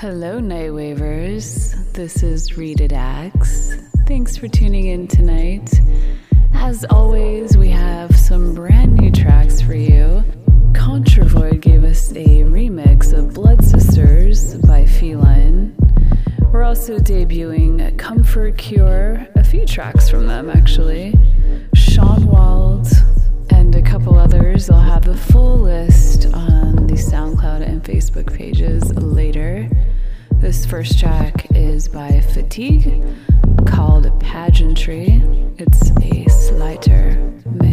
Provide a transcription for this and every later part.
Hello, Night Wavers. This is Readed Axe. Thanks for tuning in tonight. As always, we have some brand new tracks for you. Contravoid gave us a remix of Blood Sisters by Feline. We're also debuting Comfort Cure, a few tracks from them actually. Sean Wald, and a couple others. I'll have the full list on the SoundCloud and Facebook pages later. This first track is by Fatigue called Pageantry. It's a slighter mix.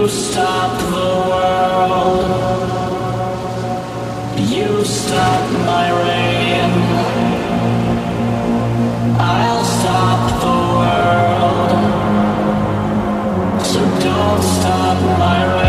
You stop the world. You stop my rain. I'll stop the world. So don't stop my rain.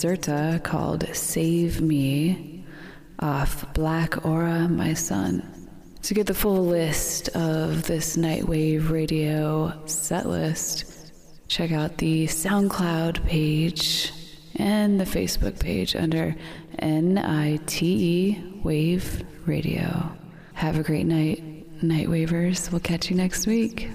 By Deserta called Save Me off Black Aura, My Sun. To get the full list of this Nightwave Radio set list, check out the SoundCloud page and the Facebook page under NITE Wave Radio. Have a great night, Night Wavers. We'll catch you next week.